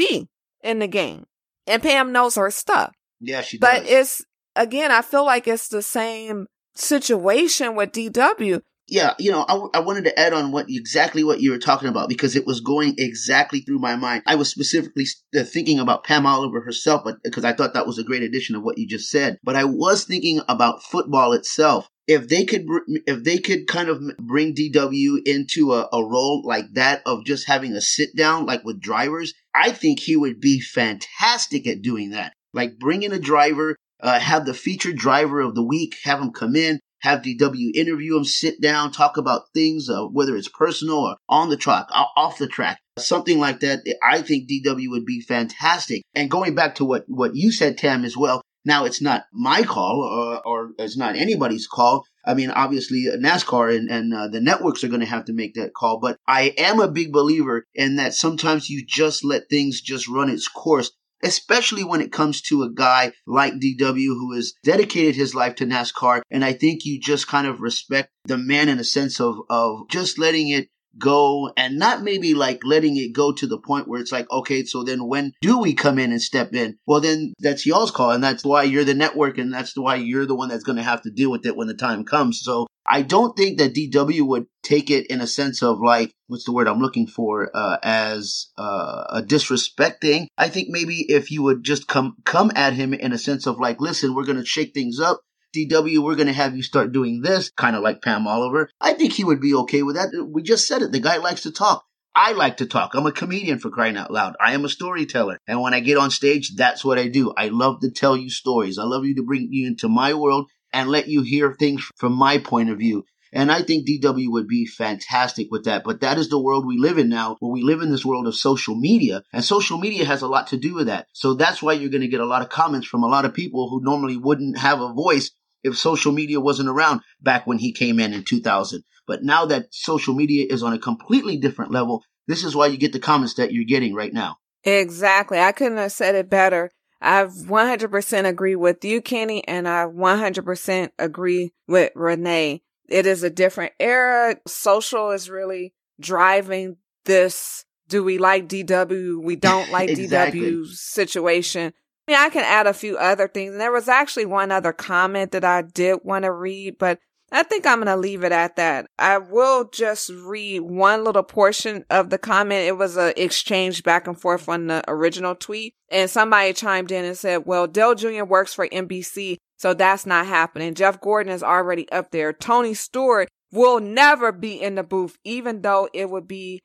in the game, and Pam knows her stuff. Yeah, she does. But it's again, I feel like it's the same situation with DW. Yeah, you know, I, I wanted to add on what exactly what you were talking about because it was going exactly through my mind. I was specifically uh, thinking about Pam Oliver herself, but because I thought that was a great addition of what you just said. But I was thinking about football itself if they could if they could kind of bring DW into a, a, role like that of just having a sit down like with drivers, I think he would be fantastic at doing that. Like bringing a driver, uh, have the featured driver of the week, have him come in, have DW interview him, sit down, talk about things, uh, whether it's personal or on the track, off the track, something like that. I think DW would be fantastic. And going back to what, what you said, Tam, as well, now, it's not my call or, or it's not anybody's call. I mean, obviously, uh, NASCAR and, and uh, the networks are going to have to make that call. But I am a big believer in that sometimes you just let things just run its course especially when it comes to a guy like DW who has dedicated his life to NASCAR. And I think you just kind of respect the man in a sense of, of just letting it go and not maybe like letting it go to the point where it's like, okay, so then when do we come in and step in? Well, then that's y'all's call. And that's why you're the network. And that's why you're the one that's going to have to deal with it when the time comes. So I don't think that DW would take it in a sense of like, what's the word I'm looking for, uh, as, uh, a disrespecting. I think maybe if you would just come, come at him in a sense of like, listen, we're going to shake things up. DW, we're going to have you start doing this, kind of like Pam Oliver. I think he would be okay with that. We just said it. The guy likes to talk. I like to talk. I'm a comedian for crying out loud. I am a storyteller. And when I get on stage, that's what I do. I love to tell you stories. I love you to bring you into my world and let you hear things from my point of view. And I think DW would be fantastic with that. But that is the world we live in now, where we live in this world of social media. And social media has a lot to do with that. So that's why you're going to get a lot of comments from a lot of people who normally wouldn't have a voice if social media wasn't around back when he came in in 2000. But now that social media is on a completely different level, this is why you get the comments that you're getting right now. Exactly. I couldn't have said it better. I 100% agree with you, Kenny, and I 100% agree with Renee. It is a different era. Social is really driving this. Do we like DW? We don't like exactly. DW situation. I mean, I can add a few other things. And there was actually one other comment that I did want to read, but I think I'm going to leave it at that. I will just read one little portion of the comment. It was an exchange back and forth on the original tweet. And somebody chimed in and said, well, Dale Jr. works for NBC, so that's not happening. Jeff Gordon is already up there. Tony Stewart will never be in the booth, even though it would be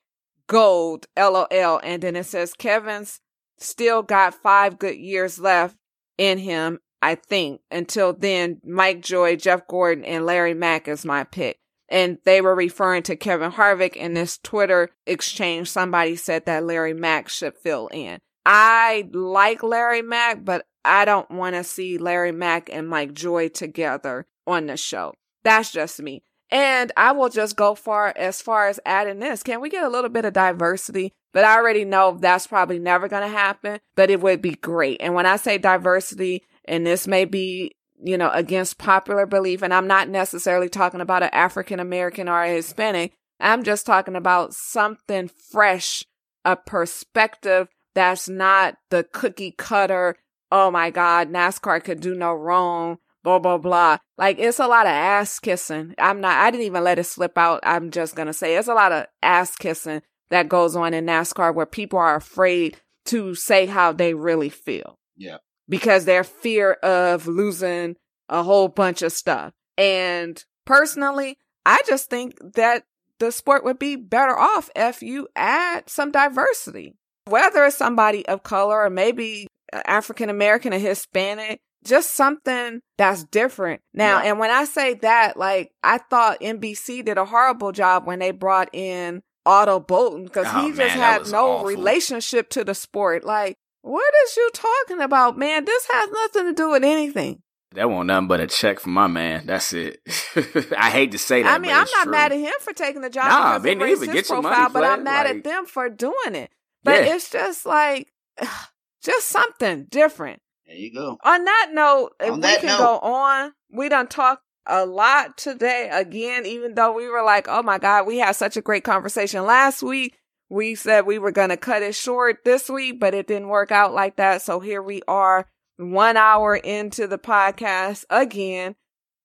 gold, LOL. And then it says, Kevin's still got five good years left in him, I think. Until then, Mike Joy, Jeff Gordon, and Larry Mac is my pick. And they were referring to Kevin Harvick in this Twitter exchange. Somebody said that Larry Mac should fill in. I like Larry Mac, but I don't want to see Larry Mac and Mike Joy together on the show. That's just me. And I will just go far as far as adding this. Can we get a little bit of diversity? But I already know that's probably never going to happen, but it would be great. And when I say diversity, and this may be, you know, against popular belief, and I'm not necessarily talking about an African American or a Hispanic, I'm just talking about something fresh, a perspective that's not the cookie cutter. Oh my God, NASCAR could do no wrong blah blah blah. Like it's a lot of ass kissing. I'm not I didn't even let it slip out. I'm just gonna say it's a lot of ass kissing that goes on in NASCAR where people are afraid to say how they really feel. Yeah. Because their fear of losing a whole bunch of stuff. And personally, I just think that the sport would be better off if you add some diversity. Whether it's somebody of color or maybe African American or Hispanic, just something that's different. Now, yeah. and when I say that, like, I thought NBC did a horrible job when they brought in Otto Bolton because oh, he just man, had no awful. relationship to the sport. Like, what is you talking about, man? This has nothing to do with anything. That won't nothing but a check from my man. That's it. I hate to say that. I mean, I'm not true. mad at him for taking the job nah, because his get profile, but I'm mad like, at them for doing it. But yeah. it's just like, just something different. There you go. On that note, if we can note, go on, we done talked a lot today. Again, even though we were like, oh my God, we had such a great conversation last week. We said we were going to cut it short this week, but it didn't work out like that. So here we are, one hour into the podcast again.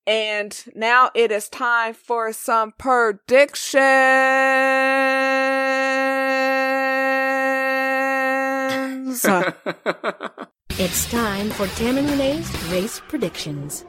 And now it is time for some predictions. It's time for Tam and Renee's race predictions.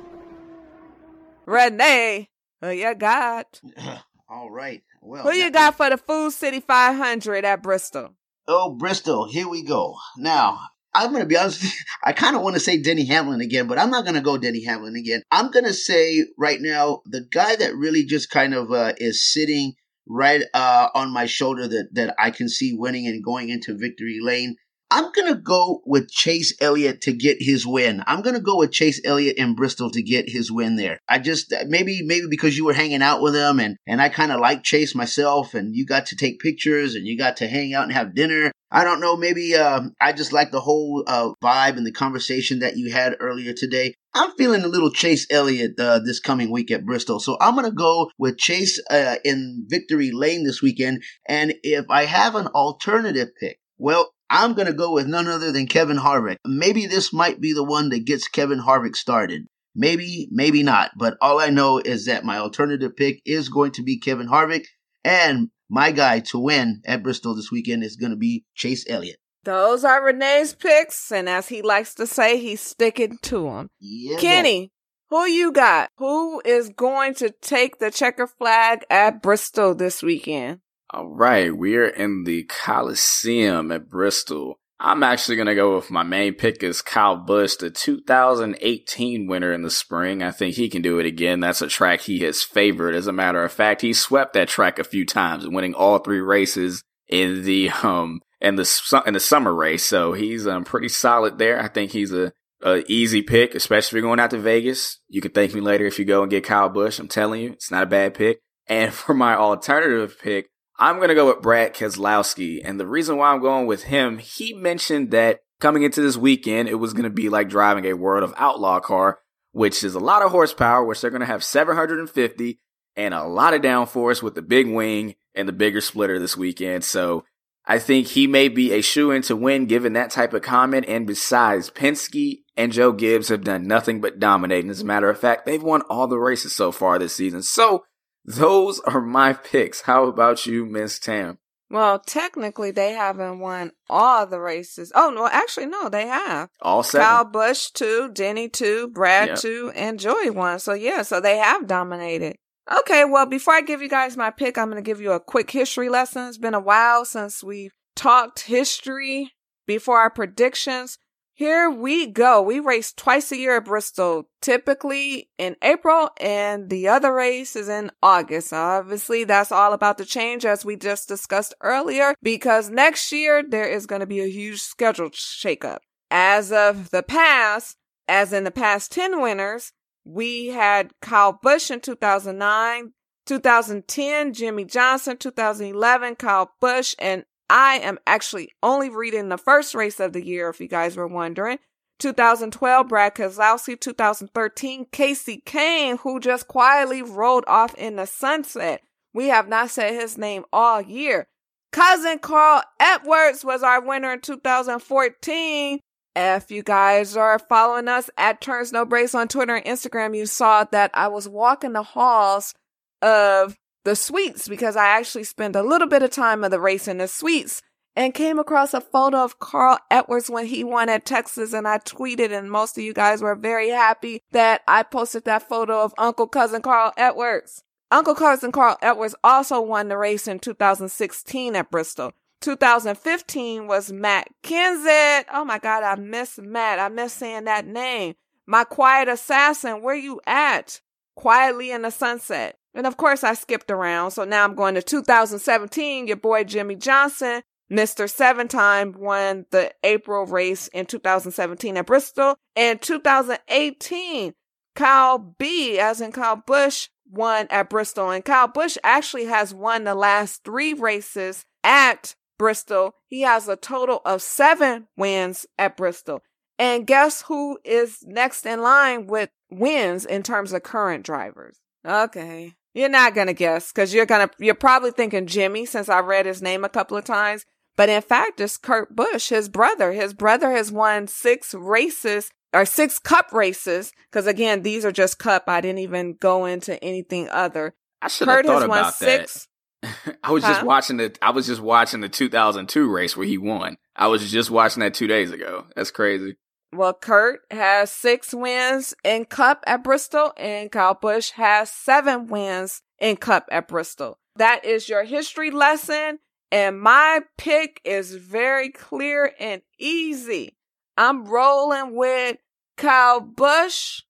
Renee, who you got? All right. Well, who you got for the Food City 500 at Bristol? Oh, Bristol. Here we go. Now, I'm going to be honest. I kind of want to say Denny Hamlin again, but I'm not going to go Denny Hamlin again. I'm going to say right now the guy that really just kind of uh, is sitting right uh, on my shoulder that that I can see winning and going into victory lane I'm going to go with Chase Elliott to get his win. I'm going to go with Chase Elliott in Bristol to get his win there. I just, maybe, maybe because you were hanging out with him and, and I kind of like Chase myself and you got to take pictures and you got to hang out and have dinner. I don't know. Maybe, uh, I just like the whole, uh, vibe and the conversation that you had earlier today. I'm feeling a little Chase Elliott uh, this coming week at Bristol. So I'm going to go with Chase uh, in victory lane this weekend. And if I have an alternative pick, well, I'm going to go with none other than Kevin Harvick. Maybe this might be the one that gets Kevin Harvick started. Maybe, maybe not. But all I know is that my alternative pick is going to be Kevin Harvick. And my guy to win at Bristol this weekend is going to be Chase Elliott. Those are Renee's picks, and as he likes to say, he's sticking to them. Yeah, Kenny, who you got? Who is going to take the checker flag at Bristol this weekend? All right, we're in the Coliseum at Bristol. I'm actually going to go with my main pick is Kyle Busch, the 2018 winner in the spring. I think he can do it again. That's a track he has favored. As a matter of fact, he swept that track a few times, winning all three races in the um in the in the summer race. So he's um pretty solid there. I think he's a, a easy pick, especially going out to Vegas. You can thank me later if you go and get Kyle Busch. I'm telling you, it's not a bad pick. And for my alternative pick, I'm going to go with Brad Keselowski. And the reason why I'm going with him, he mentioned that coming into this weekend, it was going to be like driving a World of Outlaw car, which is a lot of horsepower, which they're going to have 750 and a lot of downforce with the big wing and the bigger splitter this weekend. So I think he may be a shoe in to win given that type of comment. And besides, Penske and Joe Gibbs have done nothing but dominate. And as a matter of fact, they've won all the races so far this season. So those are my picks. How about you, Miss Tam? Well, technically, they haven't won all the races. Oh no, actually, no, they have. All seven. Kyle Busch two, Denny two, Brad Yep. two, and Joey one. So yeah, so they have dominated. Okay, well, before I give you guys my pick, I'm going to give you a quick history lesson. It's been a while since we've talked history before our predictions. Here we go. We race twice a year at Bristol, typically in April, and the other race is in August. Obviously, that's all about to change as we just discussed earlier, because next year there is going to be a huge schedule shakeup. As of the past, as in the past 10 winners, we had Kyle Busch in 2009, 2010, Jimmie Johnson, 2011, Kyle Busch, and I am actually only reading the first race of the year, if you guys were wondering. 2012, Brad Keselowski. 2013, Kasey Kahne, who just quietly rolled off in the sunset. We have not said his name all year. Cousin Carl Edwards was our winner in 2014. If you guys are following us at Turns No Breaks on Twitter and Instagram, you saw that I was walking the halls of the suites because I actually spent a little bit of time of the race in the suites and came across a photo of Carl Edwards when he won at Texas and I tweeted and most of you guys were very happy that I posted that photo of Uncle Cousin Carl Edwards. Uncle Cousin Carl Edwards also won the race in 2016 at Bristol. 2015 was Matt Kenseth. Oh my God, I miss Matt. I miss saying that name. My quiet assassin, where you at? Quietly in the sunset. And of course, I skipped around. So now I'm going to 2017. Your boy Jimmie Johnson, Mr. Seven Time, won the April race in 2017 at Bristol. In 2018, Kyle B, as in Kyle Busch, won at Bristol. And Kyle Busch actually has won the last three races at Bristol. He has a total of seven wins at Bristol. And guess who is next in line with wins in terms of current drivers? Okay. You're not going to guess because you're going to, you're probably thinking Jimmy since I read his name a couple of times. But in fact, it's Kurt Busch, his brother. His brother has won six races or six cup races. Cause again, these are just cup. I didn't even go into anything other. I should have thought about that. I was just watching the I was just watching the 2002 race where he won. I was just watching that 2 days ago. That's crazy. Well, Kurt has six wins in Cup at Bristol, and Kyle Busch has seven wins in Cup at Bristol. That is your history lesson, and my pick is very clear and easy. I'm rolling with Kyle Busch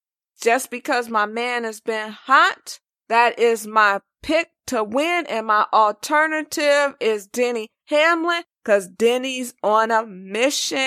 just because my man has been hot. That is my pick to win, and my alternative is Denny Hamlin because Denny's on a mission.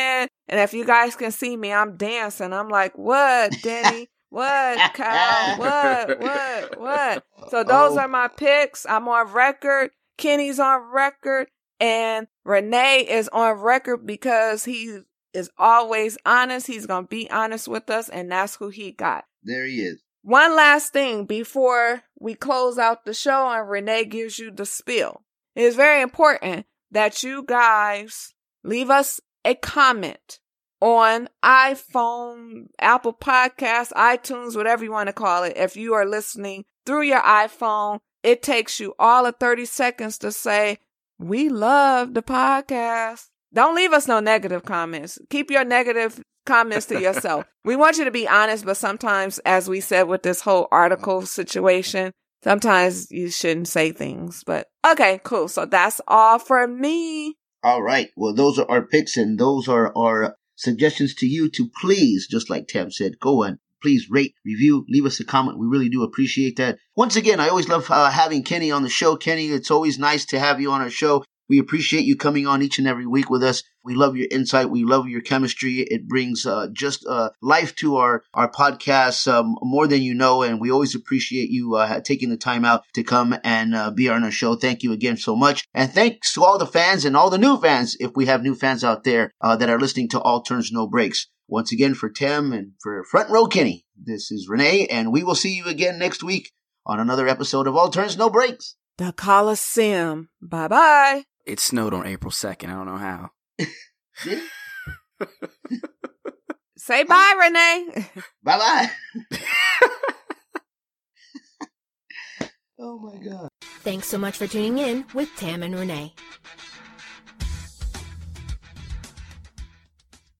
And if you guys can see me, I'm dancing. I'm like, what, Denny? What, Kyle? What, what, what? So those Oh. are my picks. I'm on record. Kenny's on record. And Renee is on record because he is always honest. He's going to be honest with us, and that's who he got. There he is. One last thing before we close out the show and Renee gives you the spill. It is very important that you guys leave us a comment on iPhone, Apple Podcasts, iTunes, whatever you want to call it. If you are listening through your iPhone, it takes you all of 30 seconds to say, we love the podcast. Don't leave us no negative comments. Keep your negative comments to yourself. we want you to be honest, but sometimes, as we said with this whole article situation, sometimes you shouldn't say things. But okay, cool. So that's all for me. All right. Well, those are our picks and those are our suggestions to you to please, just like Tam said, go and please rate, review, leave us a comment. We really do appreciate that. Once again, I always love uh, having Kenny on the show. Kenny, it's always nice to have you on our show. We appreciate you coming on each and every week with us. We love your insight. We love your chemistry. It brings uh, just uh, life to our our podcast um, more than you know, and we always appreciate you uh, taking the time out to come and uh, be on our show. Thank you again so much, and thanks to all the fans and all the new fans. If we have new fans out there uh, that are listening to All Turns No Breaks. Once again, for Tim and for Front Row Kenny, this is Renee, and we will see you again next week on another episode of All Turns No Breaks. The Coliseum. Bye bye. It snowed on April 2nd. I don't know how. Say bye, Renee. Bye bye. oh my God. Thanks so much for tuning in with Tam and Renee.